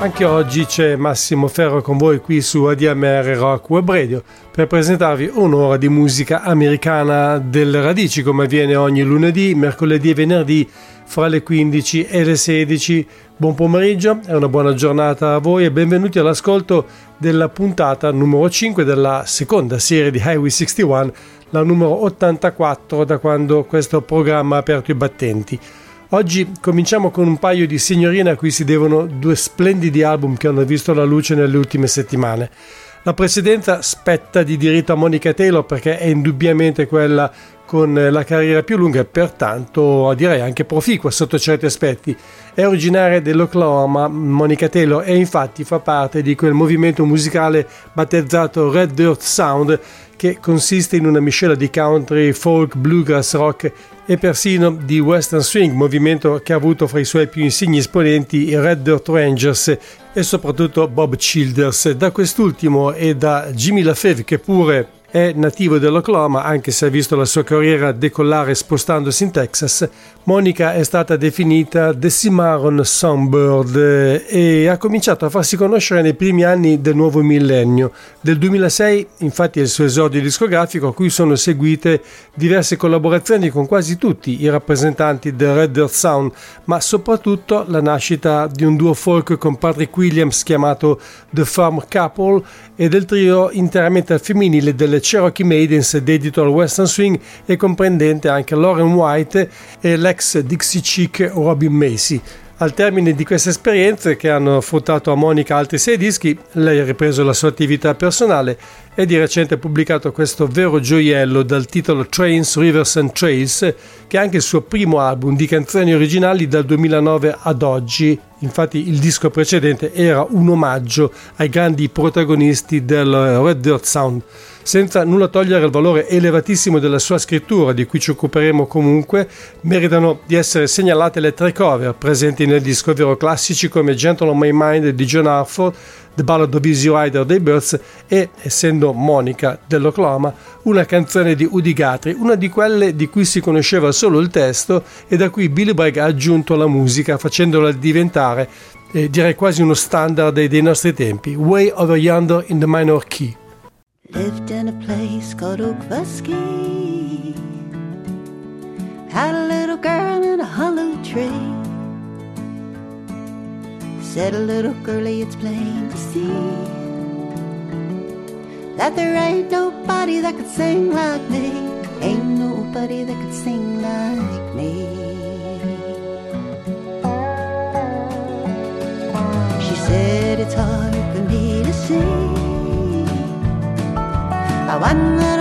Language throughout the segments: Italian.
Anche oggi c'è Massimo Ferro con voi qui su ADMR Rock Web Radio per presentarvi un'ora di musica americana delle radici come avviene ogni lunedì, mercoledì e venerdì fra le 15 e le 16. Buon pomeriggio e una buona giornata a voi e benvenuti all'ascolto della puntata numero 5 della seconda serie di Highway 61, la numero 84 da quando questo programma ha aperto i battenti. Oggi cominciamo con un paio di signorine a cui si devono due splendidi album che hanno visto la luce nelle ultime settimane. La precedenza spetta di diritto a Monica Taylor perché è indubbiamente quella con la carriera più lunga e pertanto direi anche proficua sotto certi aspetti. È originaria dell'Oklahoma, Monica Taylor, e infatti fa parte di quel movimento musicale battezzato Red Dirt Sound che consiste in una miscela di country, folk, bluegrass, rock e persino di Western Swing, movimento che ha avuto fra i suoi più insigni esponenti i Red Dirt Rangers e soprattutto Bob Childers. Da quest'ultimo e da Jimmy LaFave che pure è nativo dell'Oklahoma, anche se ha visto la sua carriera decollare spostandosi in Texas. Monica è stata definita The Cimarron Songbird e ha cominciato a farsi conoscere nei primi anni del nuovo millennio. Del 2006, infatti, è il suo esordio discografico, a cui sono seguite diverse collaborazioni con quasi tutti i rappresentanti del Red Dirt Sound, ma soprattutto la nascita di un duo folk con Patrick Williams chiamato The Farm Couple e del trio interamente femminile delle Cherokee Maidens dedito al western swing e comprendente anche Lauren White e l'ex Dixie Chick Robin Macy. Al termine di queste esperienze, che hanno fruttato a Monica altri sei dischi, lei ha ripreso la sua attività personale e di recente ha pubblicato questo vero gioiello dal titolo Trains, Rivers and Trails, che è anche il suo primo album di canzoni originali dal 2009 ad oggi. Infatti il disco precedente era un omaggio ai grandi protagonisti del Red Dirt Sound senza nulla togliere al valore elevatissimo della sua scrittura, di cui ci occuperemo comunque, meritano di essere segnalate le tre cover presenti nel disco, ovvero classici come Gentle on My Mind di John Hartford, The Ballad of Easy Rider dei Birds e, essendo Monica dell'Oklahoma, una canzone di Udi Guthrie, una di quelle di cui si conosceva solo il testo e da cui Billy Bragg ha aggiunto la musica, facendola diventare, eh, direi quasi uno standard dei, dei nostri tempi, Way Over Yonder in the Minor Key. Lived in a place called Oakvusky. Had a little girl in a hollow tree. Said a little girlie, it's plain to see that there ain't nobody that could sing like me. Ain't nobody that could sing like me. One little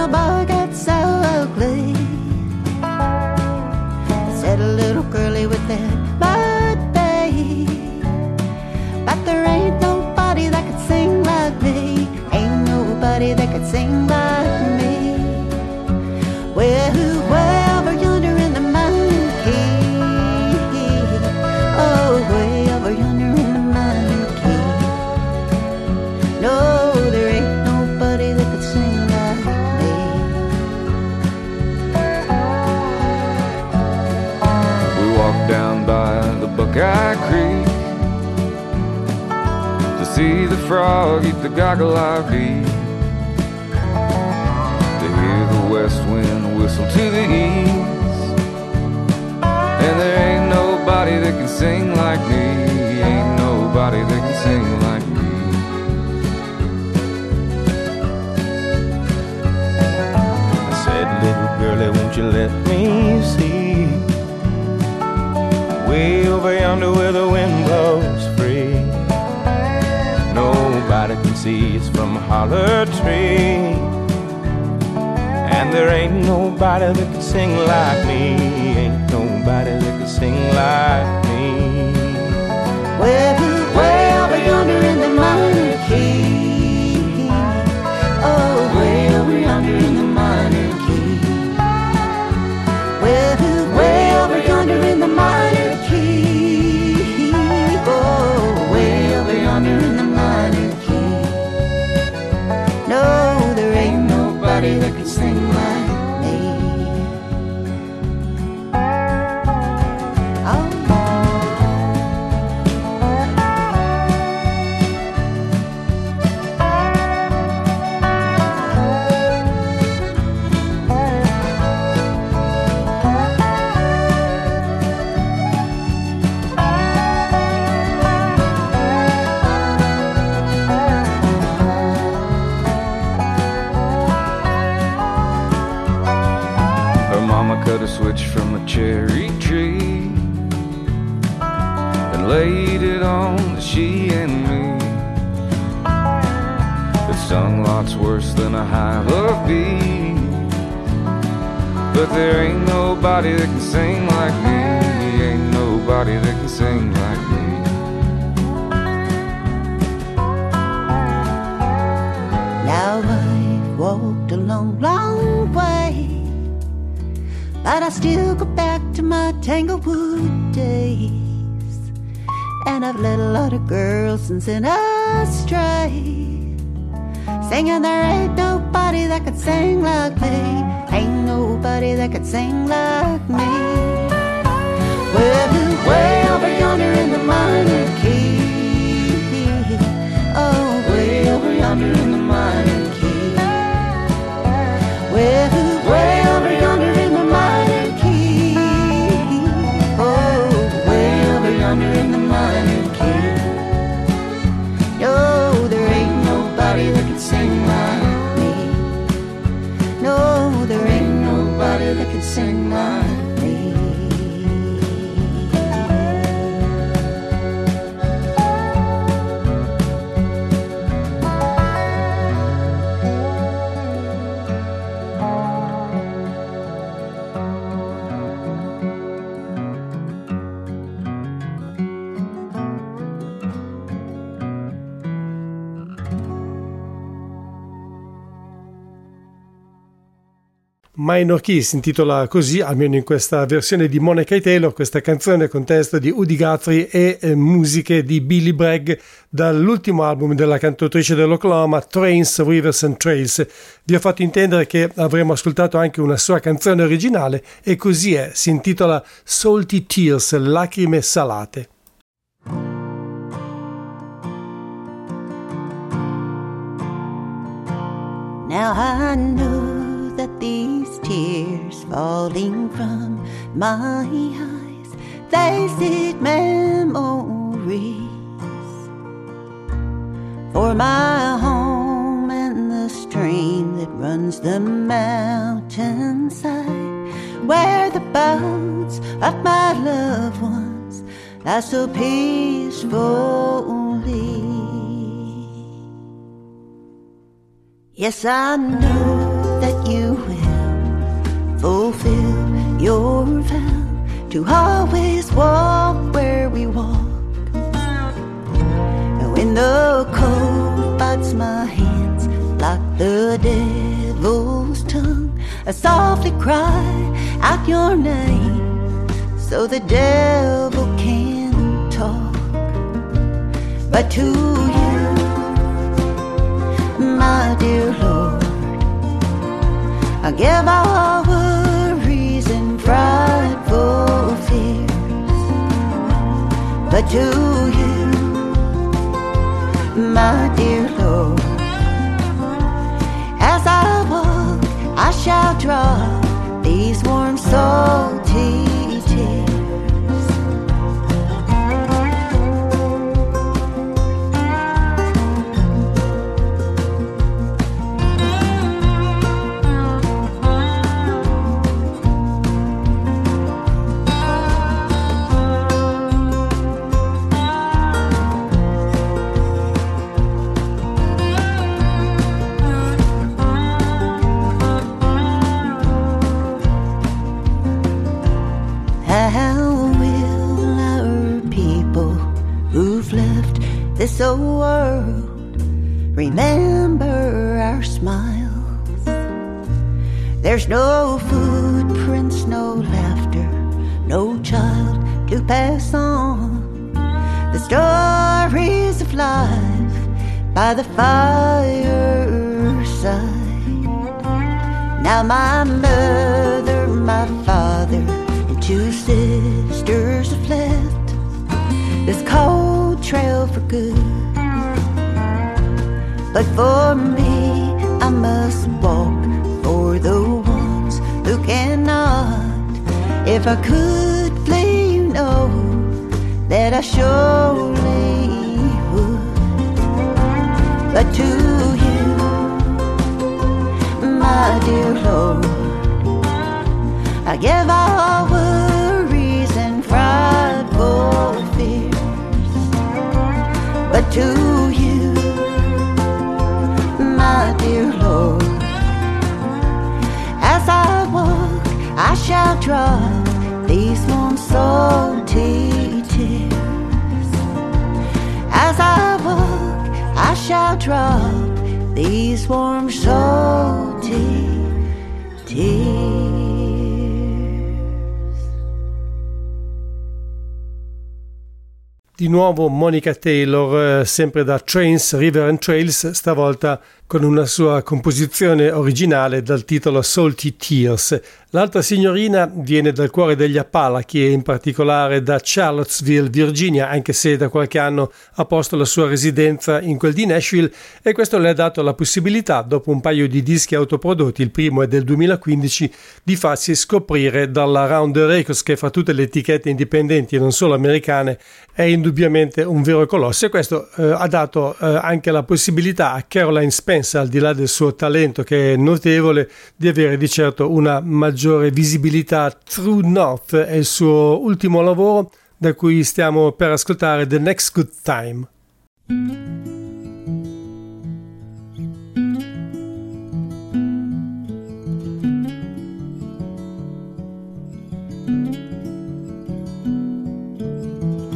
struggle of the nobody that can sing like Minor Key si intitola così, almeno in questa versione di Monica e Taylor, questa canzone con testo di Woody Guthrie e eh, musiche di Billy Bragg dall'ultimo album della cantautrice dell'Oklahoma, Trains, Rivers and Trails. Vi ho fatto intendere che avremmo ascoltato anche una sua canzone originale e così è, si intitola Salty Tears, Lacrime Salate. Now I know tears falling from my eyes, they seek memories for my home and the stream that runs the mountainside, where the bones of my loved ones lie so peacefully. Yes, I know your vow to always walk where we walk. And when the cold bites my hands like the devil's tongue, I softly cry out your name so the devil can talk. But to you, my dear Lord. I give all to you, my dear Lord, as I walk, I shall draw these warm, salty There's no footprints, no laughter, no child to pass on. The stories of life by the fireside. Now my mother, my father, and two sisters have left this cold trail for good. But for me, I must walk If I could flee, you know that I surely would. But to you, my dear Lord, I give all worries and frightful fears. But to you, my dear Lord, as I walk, I shall warm salty tears. As I walk, I shall drop these warm salty tears. Di nuovo Monica Taylor, eh, sempre da Trains, River and Trails, stavolta con una sua composizione originale dal titolo Salty Tears. L'altra signorina viene dal cuore degli Appalachi e in particolare da Charlottesville, Virginia, anche se da qualche anno ha posto la sua residenza in quel di Nashville e questo le ha dato la possibilità, dopo un paio di dischi autoprodotti, il primo è del 2015, di farsi scoprire dalla Round Records che fra tutte le etichette indipendenti e non solo americane è indubbiamente un vero colosso e questo eh, ha dato eh, anche la possibilità a Caroline Spencer, al di là del suo talento che è notevole, di avere di certo una maggiore visibilità. True North è il suo ultimo lavoro da cui stiamo per ascoltare The Next Good Time.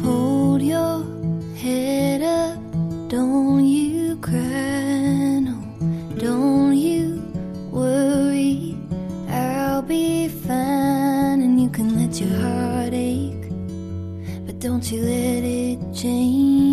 Hold your head to let it change.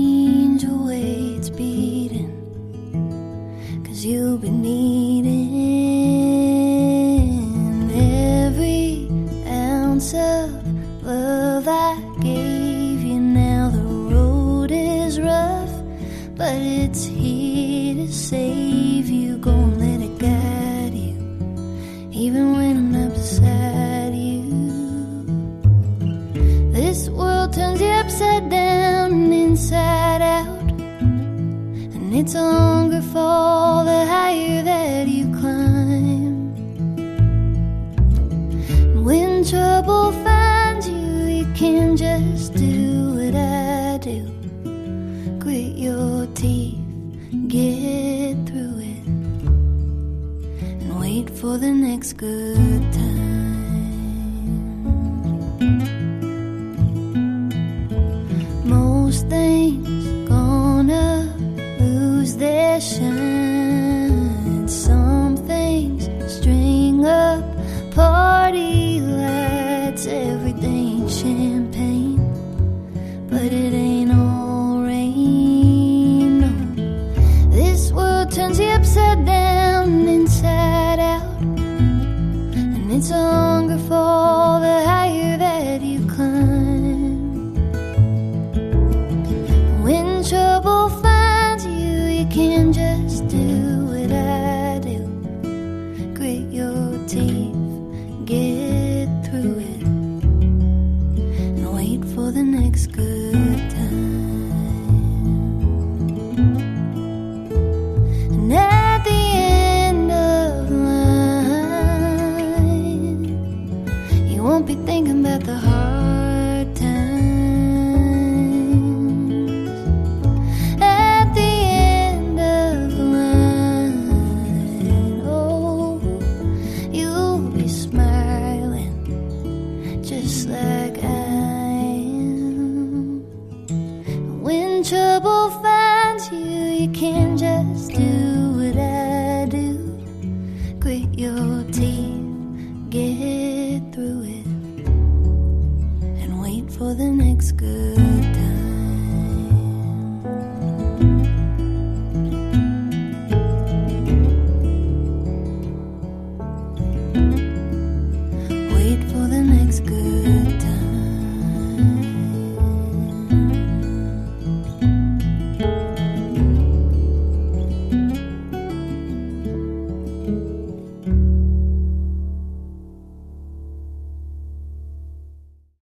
Be thinking about the hard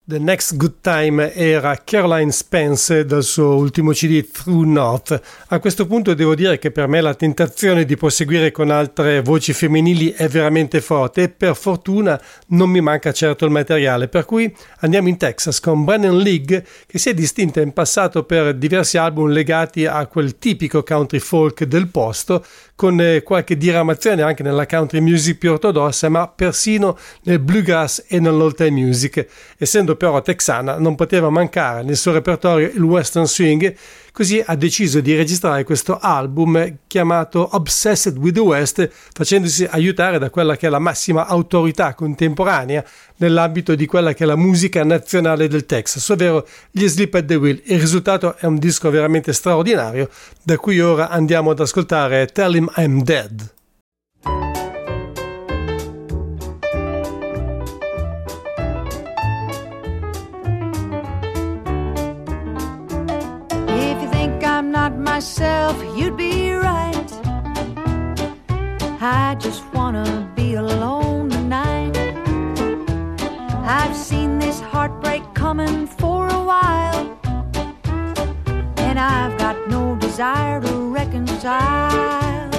The Next Good Time era Caroline Spence dal suo ultimo CD Through North. A questo punto devo dire che per me la tentazione di proseguire con altre voci femminili è veramente forte e per fortuna non mi manca certo il materiale, per cui andiamo in Texas con Brennan League che si è distinta in passato per diversi album legati a quel tipico country folk del posto con eh, qualche diramazione anche nella country music più ortodossa, ma persino nel bluegrass e nell'old time music. Essendo però texana, non poteva mancare nel suo repertorio il western swing, così ha deciso di registrare questo album chiamato Obsessed with the West, facendosi aiutare da quella che è la massima autorità contemporanea nell'ambito di quella che è la musica nazionale del Texas, ovvero gli Sleep at the Wheel. Il risultato è un disco veramente straordinario, da cui ora andiamo ad ascoltare Tell Him I'm Dead. Desire to reconcile.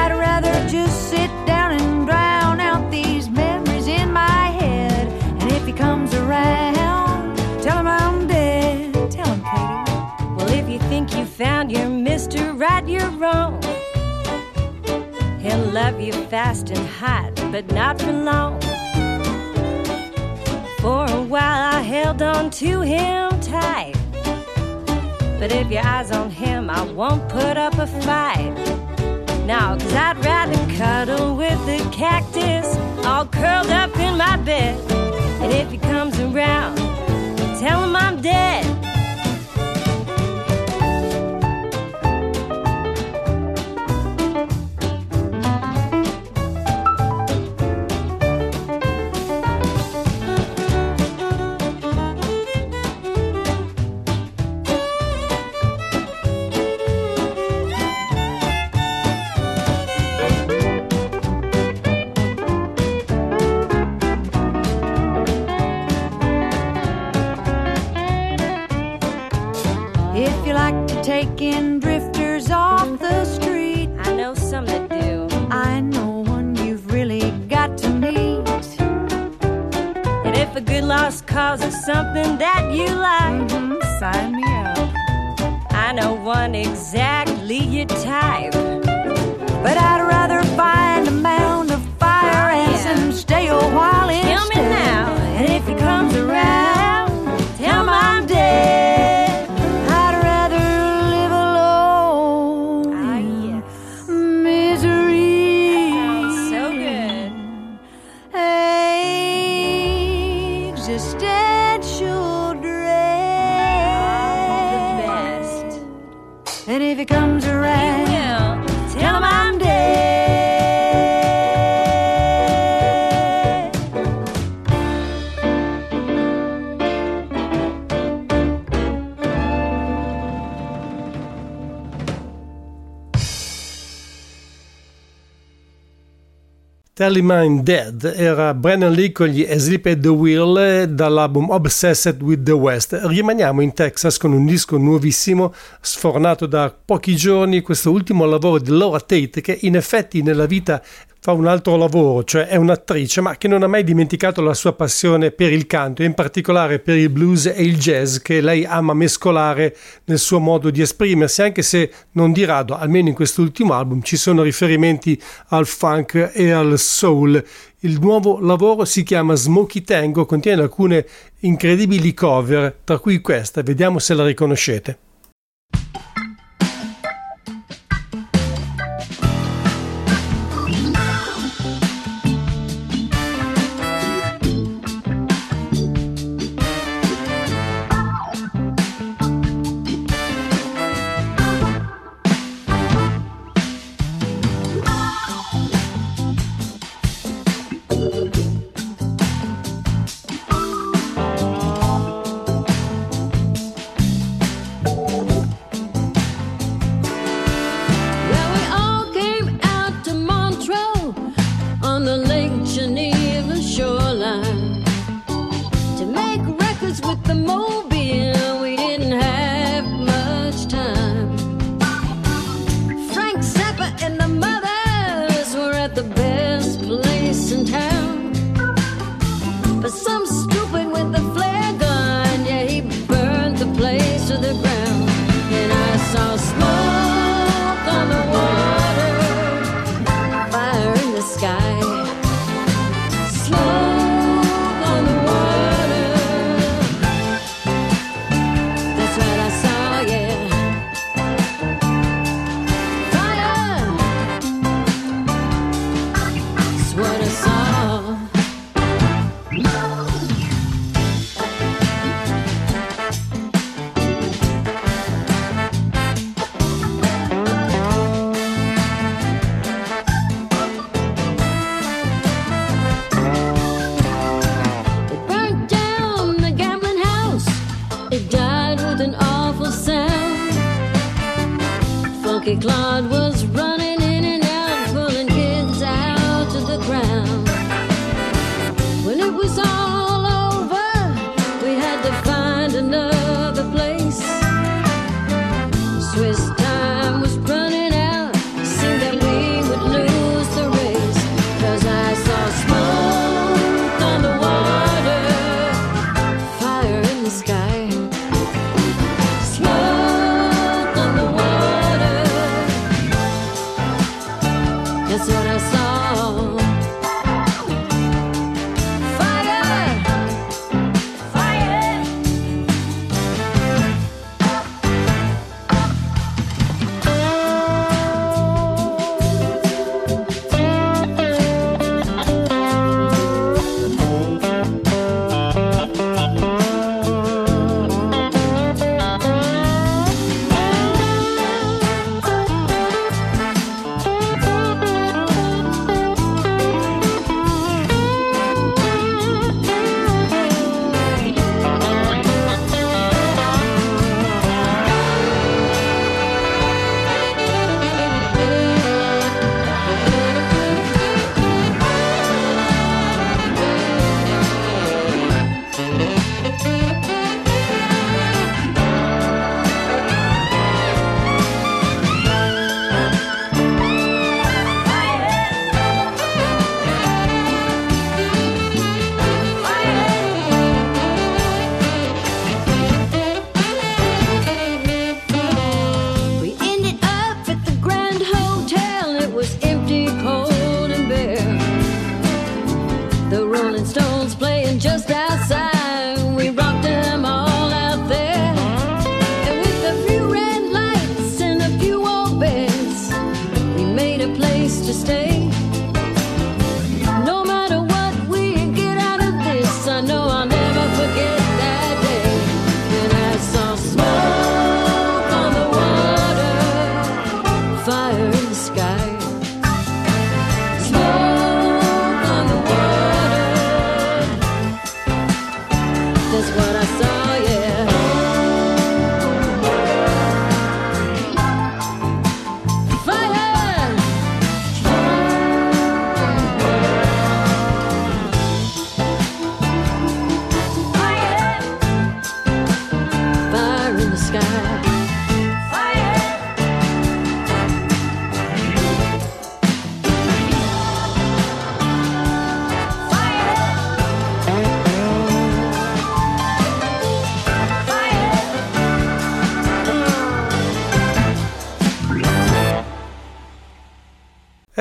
I'd rather just sit down and drown out these memories in my head. And if he comes around, tell him I'm dead. Tell him, Katie. Well, if you think you found your Mr. Right, you're wrong. He'll love you fast and hot, but not for long. For a while, I held on to him tight. But if your eyes on him, I won't put up a fight. No, cause I'd rather cuddle with the cactus all curled up in my bed. And if he comes around, tell him I'm dead. Cause is something that you like, Mhm, sign me up. I know one exactly your type. But I'd rather find Him I'm Dead era Brennan Lee con gli Sleep the Wheel dall'album Obsessed with the West. Rimaniamo in Texas con un disco nuovissimo sfornato da pochi giorni, questo ultimo lavoro di Laura Tate che in effetti nella vita fa un altro lavoro, cioè è un'attrice, ma che non ha mai dimenticato la sua passione per il canto, in particolare per il blues e il jazz che lei ama mescolare nel suo modo di esprimersi, anche se non di rado, almeno in quest'ultimo album, ci sono riferimenti al funk e al soul. Il nuovo lavoro si chiama Smoky Tango, contiene alcune incredibili cover, tra cui questa, vediamo se la riconoscete.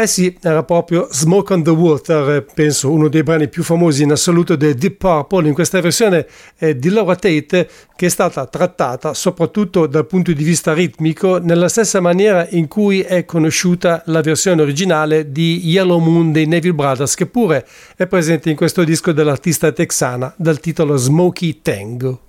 Eh Espressi era proprio Smoke on the Water, eh, penso uno dei brani più famosi in assoluto del Deep Purple, in questa versione eh, di Laura Tate che è stata trattata soprattutto dal punto di vista ritmico nella stessa maniera in cui è conosciuta la versione originale di Yellow Moon dei Neville Brothers, che pure è presente in questo disco dell'artista texana dal titolo Smokey Tango.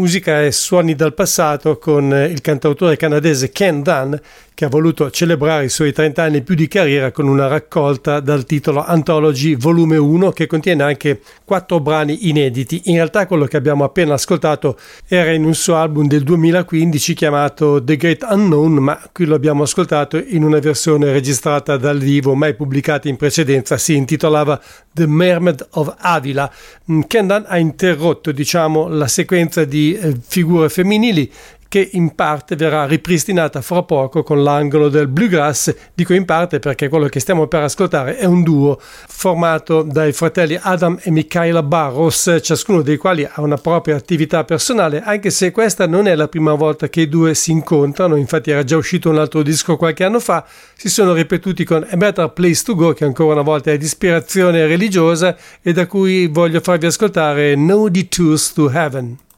Musica e suoni dal passato con il cantautore canadese Ken Dunn che ha voluto celebrare i suoi 30 anni più di carriera con una raccolta dal titolo Anthology Volume 1 che contiene anche quattro brani inediti. In realtà quello che abbiamo appena ascoltato era in un suo album del 2015 chiamato The Great Unknown, ma qui lo abbiamo ascoltato in una versione registrata dal vivo mai pubblicata in precedenza, si intitolava The Mermaid of Avila. Mm, Ken Dunn ha interrotto diciamo la sequenza di eh, figure femminili che in parte verrà ripristinata fra poco con l'angolo del bluegrass, dico in parte perché quello che stiamo per ascoltare è un duo formato dai fratelli Adam e Michaela Barros, ciascuno dei quali ha una propria attività personale, anche se questa non è la prima volta che i due si incontrano, infatti era già uscito un altro disco qualche anno fa, si sono ripetuti con A Better Place to Go, che ancora una volta è di ispirazione religiosa e da cui voglio farvi ascoltare No Detours to Heaven.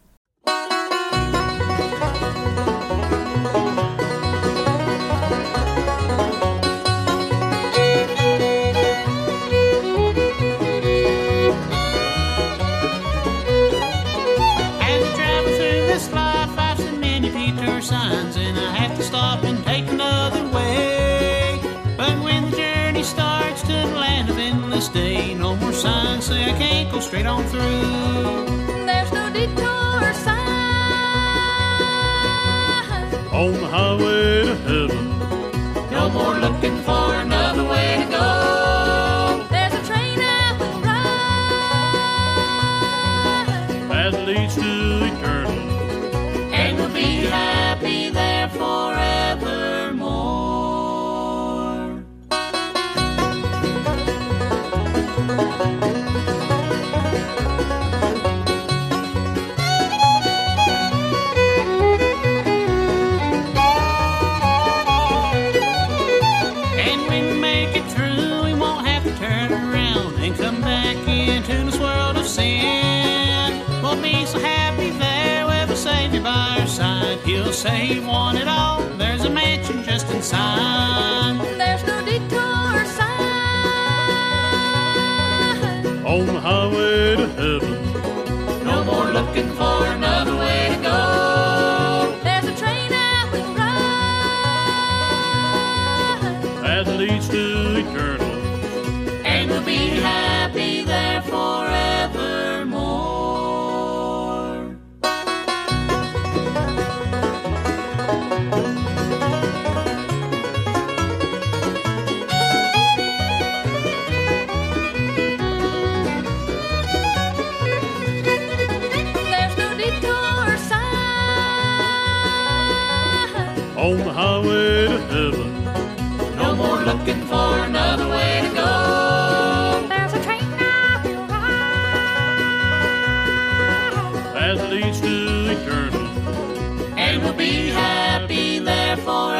Signs, and I have to stop and take another way. But when the journey starts to the land of endless day, no more signs say I can't go straight on through. There's no detour sign. On the highway to heaven, no more looking for another same want it all. There's a mansion just inside. Looking for another way to go. There's a train I will ride. That leads to eternal. And we'll be happy there forevermore.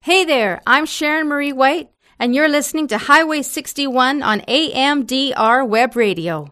Hey there, I'm Sharon Marie White, and you're listening to Highway 61 on AMDR Web Radio.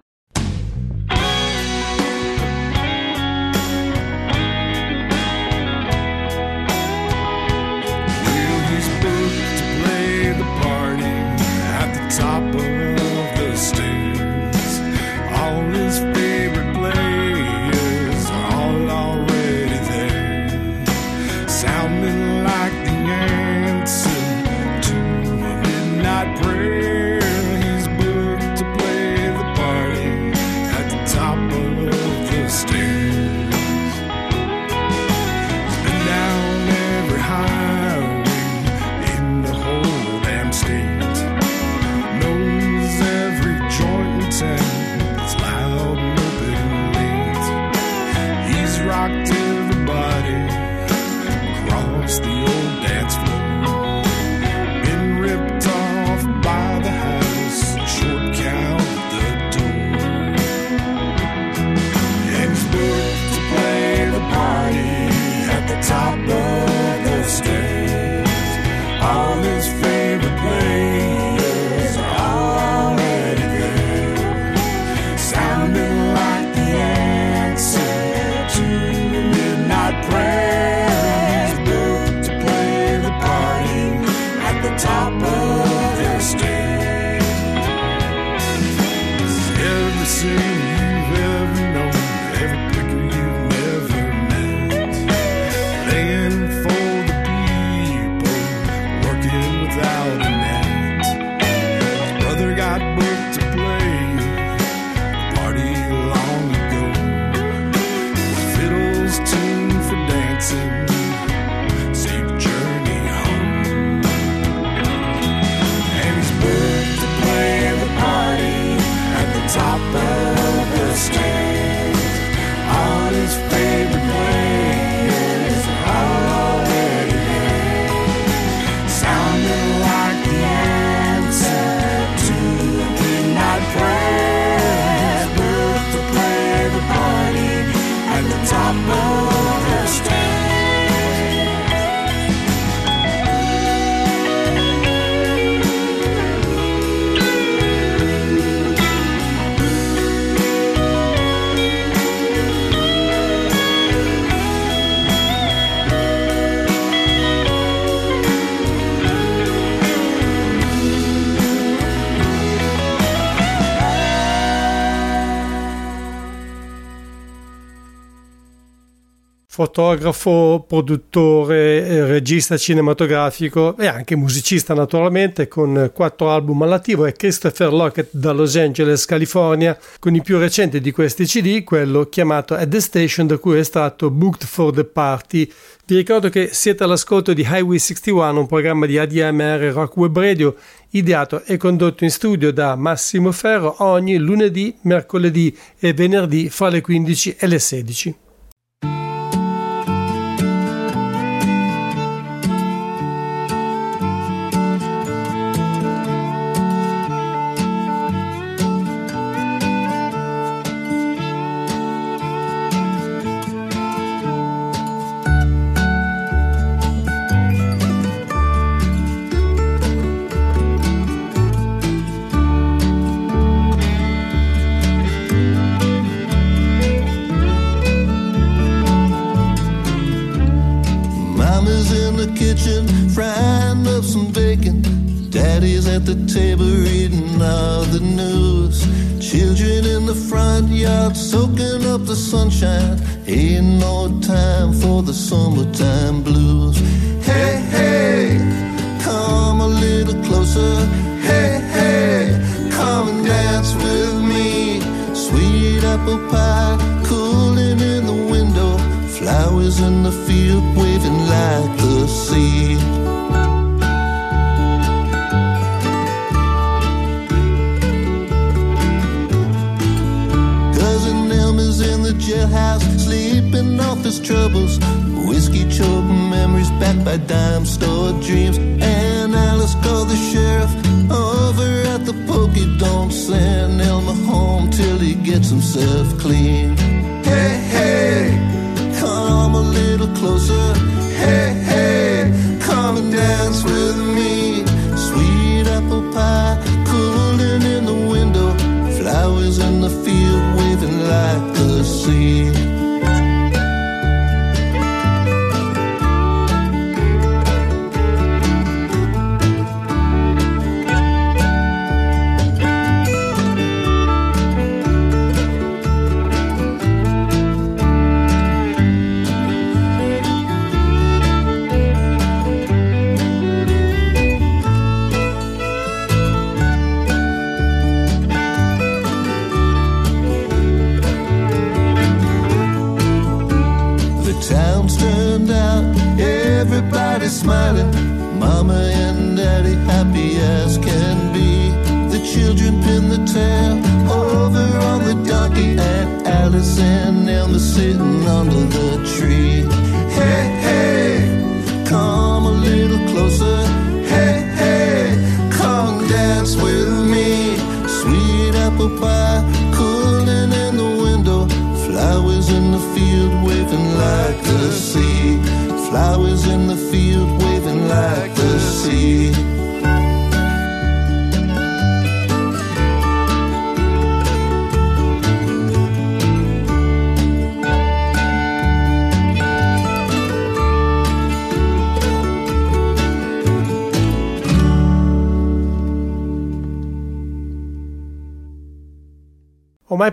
fotografo, produttore, eh, regista cinematografico e anche musicista naturalmente con quattro album all'attivo è Christopher Lockett da Los Angeles, California, con il più recente di questi CD, quello chiamato At the Station da cui è stato Booked for the Party. Vi ricordo che siete all'ascolto di Highway 61, un programma di ADMR Rock Web Radio ideato e condotto in studio da Massimo Ferro ogni lunedì, mercoledì e venerdì fra le 15 e le 16.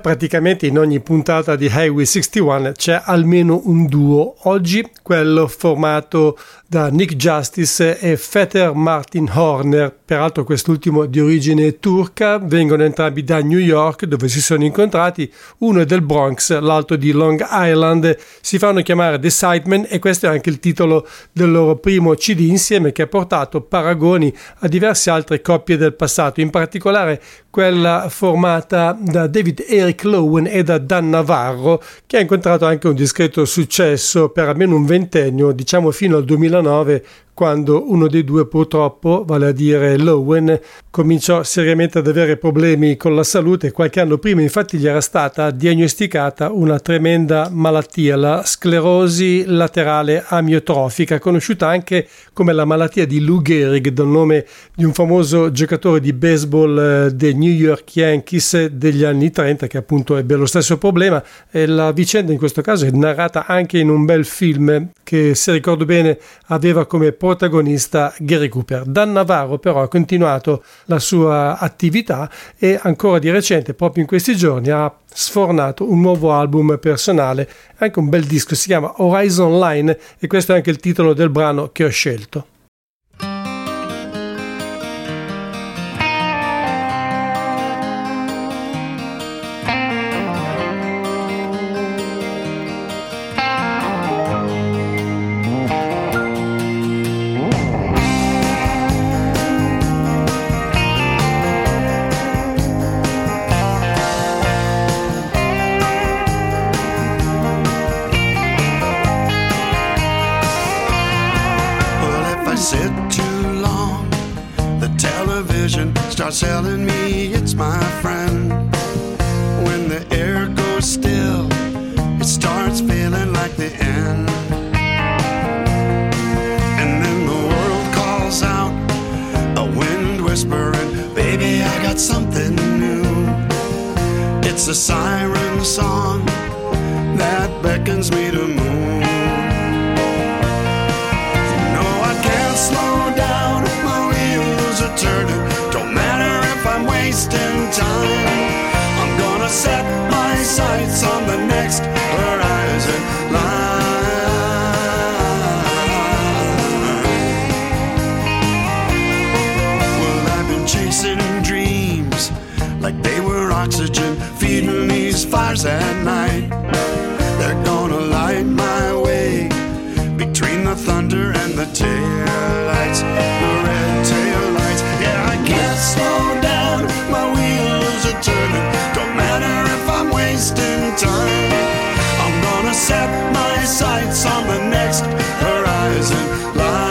Praticamente in ogni puntata di Highway 61 c'è almeno un duo, oggi quello formato da Nick Justice e Fetter Martin Horner, peraltro quest'ultimo di origine turca, vengono entrambi da New York dove si sono incontrati, uno è del Bronx, l'altro di Long Island, si fanno chiamare The Sidemen e questo è anche il titolo del loro primo CD insieme che ha portato paragoni a diverse altre coppie del passato, in particolare quella formata da David Eric Lowen e da Dan Navarro, che ha incontrato anche un discreto successo per almeno un ventennio, diciamo fino al 2009, Nave quando uno dei due purtroppo, vale a dire Lowen, cominciò seriamente ad avere problemi con la salute. Qualche anno prima infatti gli era stata diagnosticata una tremenda malattia, la sclerosi laterale amiotrofica, conosciuta anche come la malattia di Lou Gehrig, dal nome di un famoso giocatore di baseball eh, dei New York Yankees degli anni 30, che appunto ebbe lo stesso problema. E la vicenda in questo caso è narrata anche in un bel film che, se ricordo bene, aveva come protagonista Gary Cooper. Dan Navarro però ha continuato la sua attività e ancora di recente, proprio in questi giorni, ha sfornato un nuovo album personale, anche un bel disco, si chiama Horizon Line e questo è anche il titolo del brano che ho scelto. Beckons me to move. No, I can't slow down. My wheels are turning. Don't matter if I'm wasting time. I'm gonna set my sights on the next horizon line. Well, I've been chasing dreams like they were oxygen, feeding these fires at night. Light my way between the thunder and the taillights, the red taillights. Yeah, I can't slow down. My wheels are turning. Don't matter if I'm wasting time. I'm gonna set my sights on the next horizon line.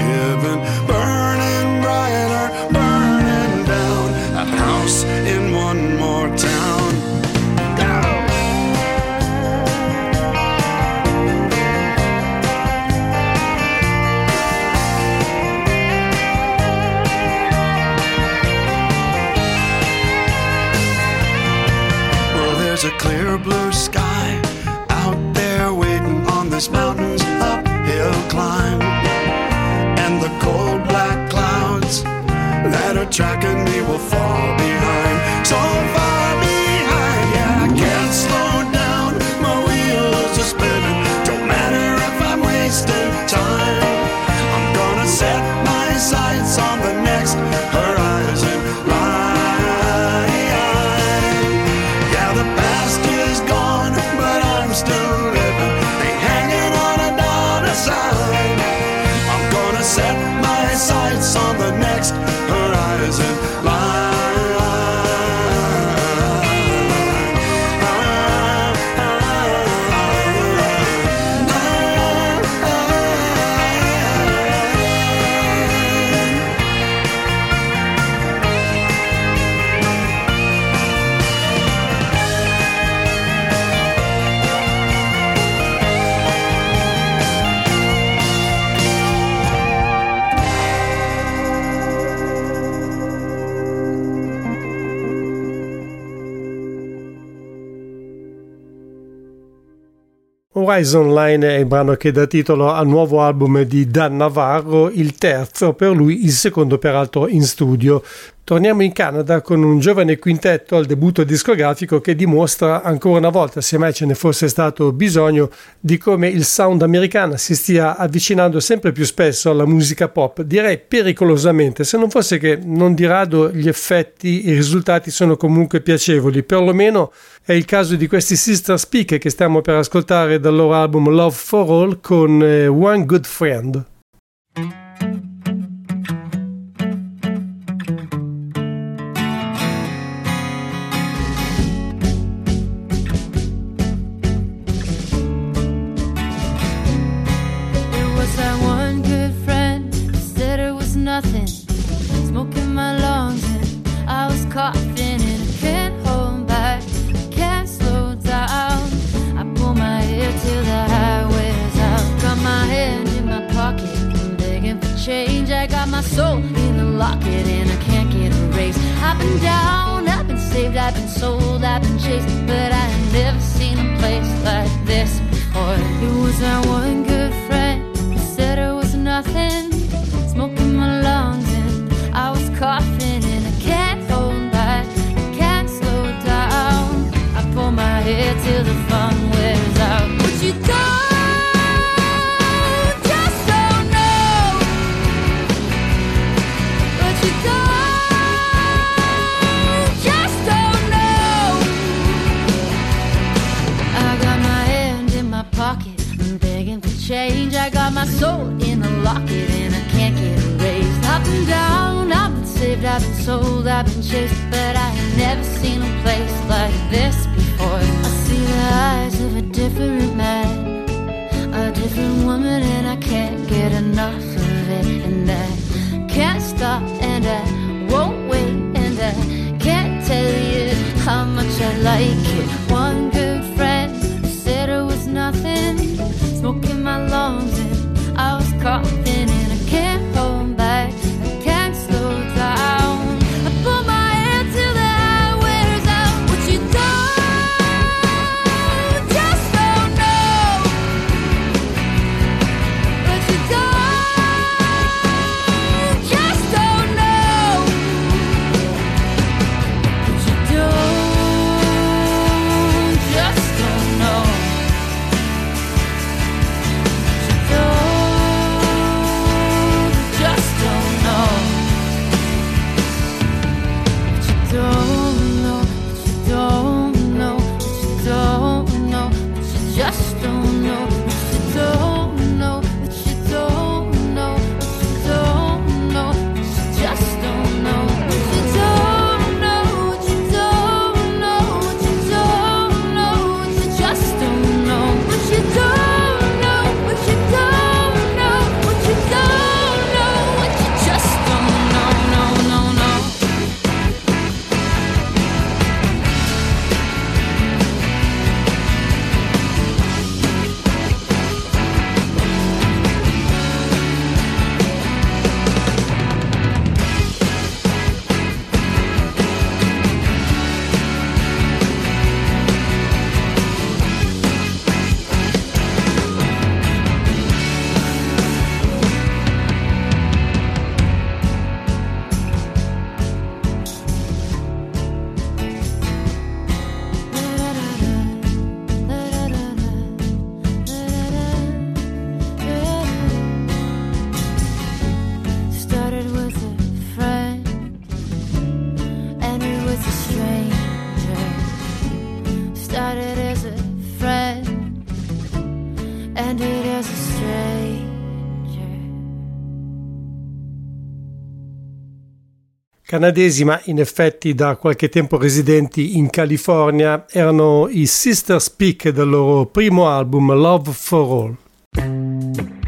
there's a clear blue sky out there waiting on this mountain's uphill climb. And the cold black clouds that are tracking me will fall behind. So far behind, yeah, I can't slow down. My wheels are spinning. Don't matter if I'm wasting time. I'm gonna set my sights on the next horizon Rise Online è il brano che dà titolo al nuovo album di Dan Navarro, il terzo per lui, il secondo peraltro in studio. Torniamo in Canada con un giovane quintetto al debutto discografico che dimostra ancora una volta, se mai ce ne fosse stato bisogno, di come il sound americano si stia avvicinando sempre più spesso alla musica pop, direi pericolosamente, se non fosse che non di rado gli effetti, i risultati sono comunque piacevoli, perlomeno è il caso di questi Sister Speak che stiamo per ascoltare dal loro album Love for All con eh, One Good Friend. Canadesi, ma in effetti da qualche tempo residenti in California, erano i Sister Speak del loro primo album Love for All.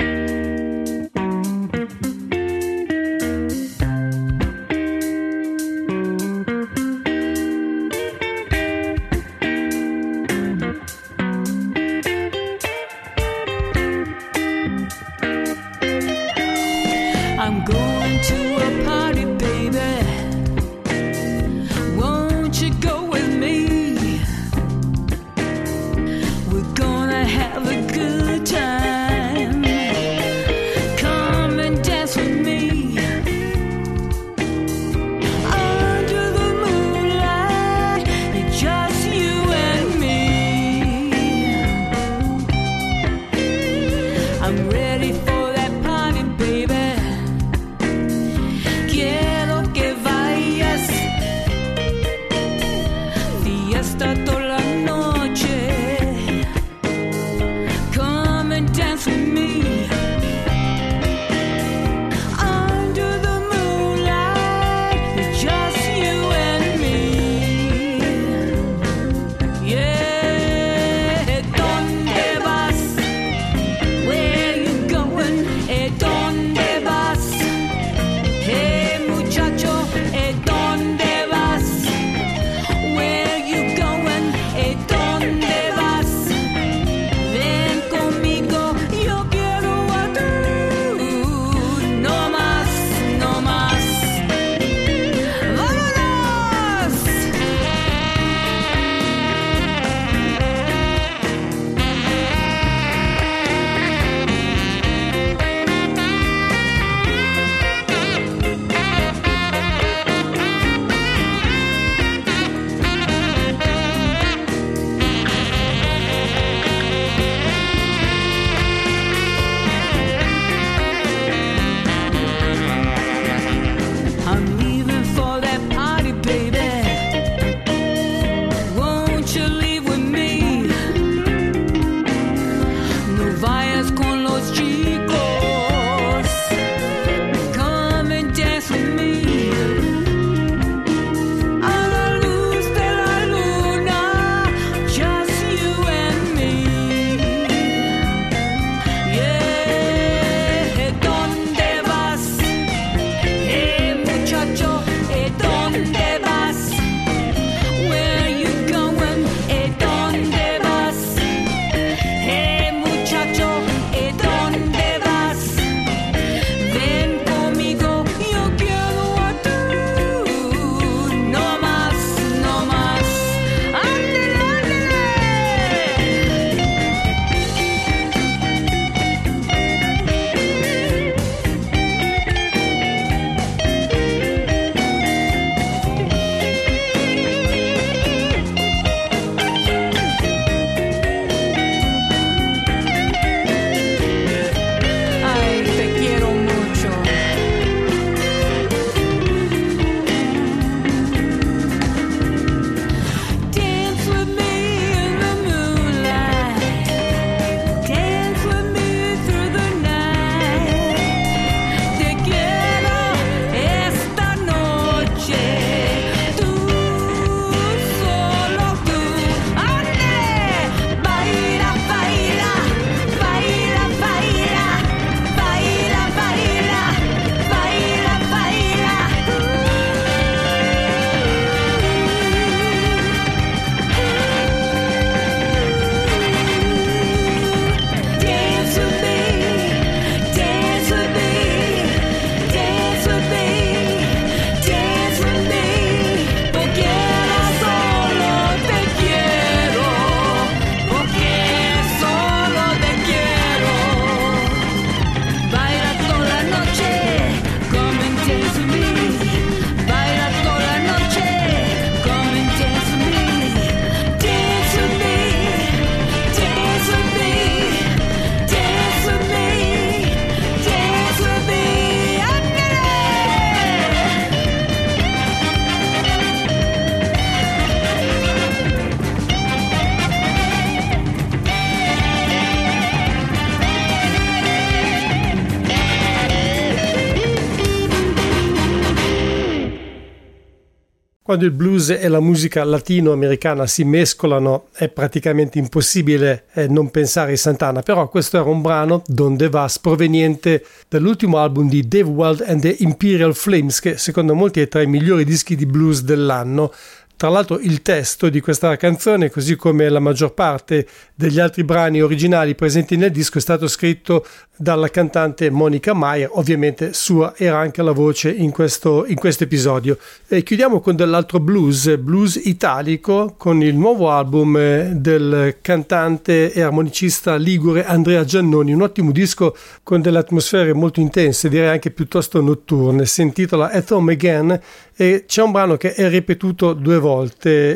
Quando il blues e la musica latinoamericana si mescolano è praticamente impossibile eh, non pensare a Santana, però questo era un brano, Donde Vas, proveniente dall'ultimo album di Dave Wild and the Imperial Flames, che secondo molti è tra i migliori dischi di blues dell'anno. Tra l'altro il testo di questa canzone, così come la maggior parte degli altri brani originali presenti nel disco, è stato scritto dalla cantante Monica Maier, ovviamente sua era anche la voce in questo, in questo episodio. E chiudiamo con dell'altro blues, blues italico, con il nuovo album eh, del cantante e armonicista ligure Andrea Giannoni, un ottimo disco con delle atmosfere molto intense, direi anche piuttosto notturne. Si intitola At Home Again e c'è un brano che è ripetuto due volte.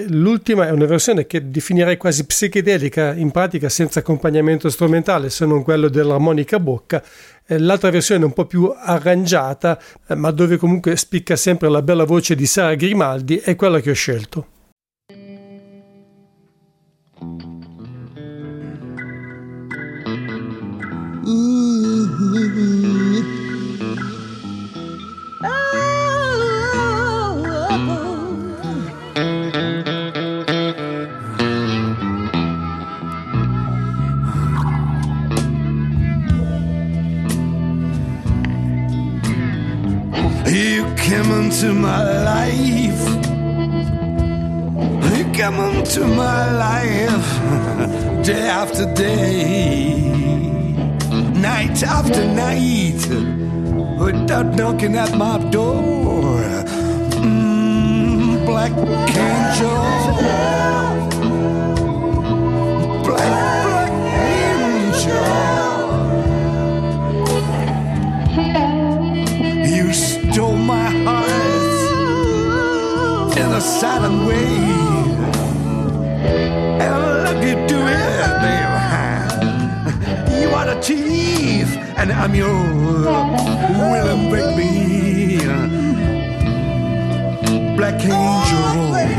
L'ultima è una versione che definirei quasi psichedelica, in pratica senza accompagnamento strumentale se non quello dell'armonica bocca. Eh, L'altra versione è un po' più arrangiata, eh, ma dove comunque spicca sempre la bella voce di Sara Grimaldi, è quella che ho scelto. You came into my life. You came into my life day after day, night after night, without knocking at my door. Mm, black angel, silent way. And look you do it, babe. You are the chief, and I'm your willing baby. Black angel.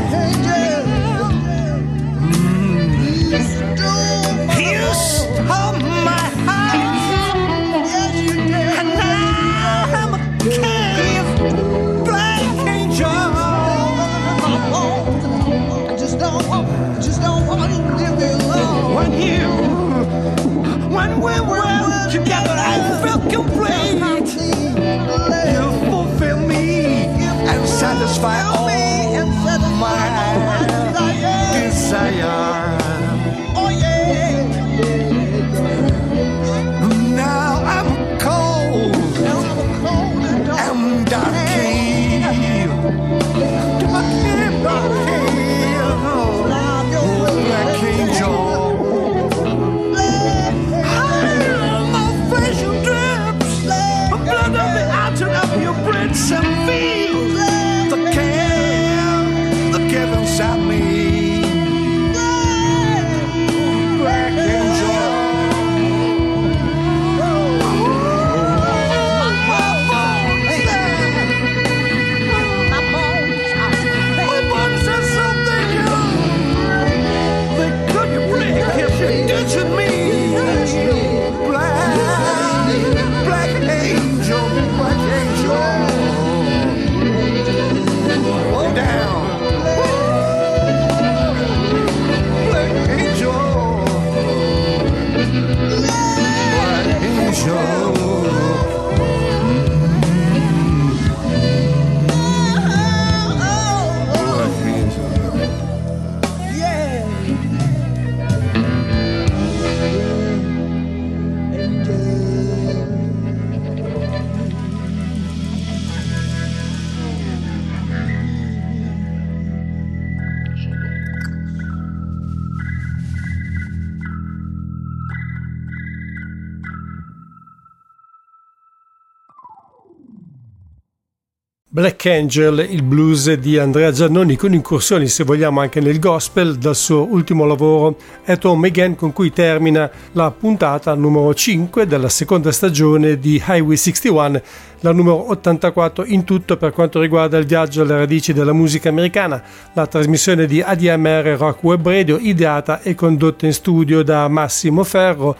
Black Angel, il blues di Andrea Giannoni con incursioni se vogliamo anche nel gospel dal suo ultimo lavoro At Home Again con cui termina la puntata numero 5 della seconda stagione di Highway 61, la numero 84 in tutto per quanto riguarda il viaggio alle radici della musica americana, la trasmissione di ADMR Rock Web Radio ideata e condotta in studio da Massimo Ferro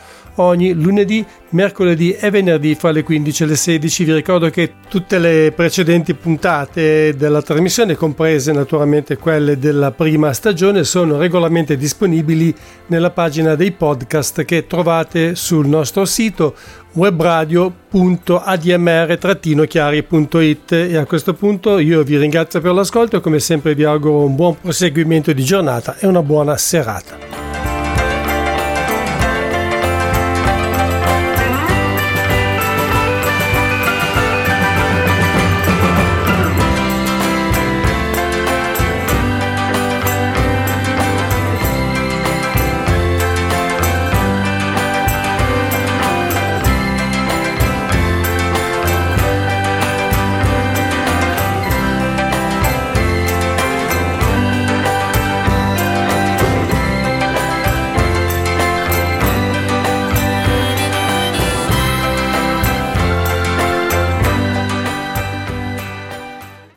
ogni lunedì, mercoledì e venerdì fra le 15 e le 16. Vi ricordo che tutte le precedenti puntate della trasmissione, comprese naturalmente quelle della prima stagione, sono regolarmente disponibili nella pagina dei podcast che trovate sul nostro sito webradio.admr-chiari.it e a questo punto io vi ringrazio per l'ascolto e come sempre vi auguro un buon proseguimento di giornata e una buona serata.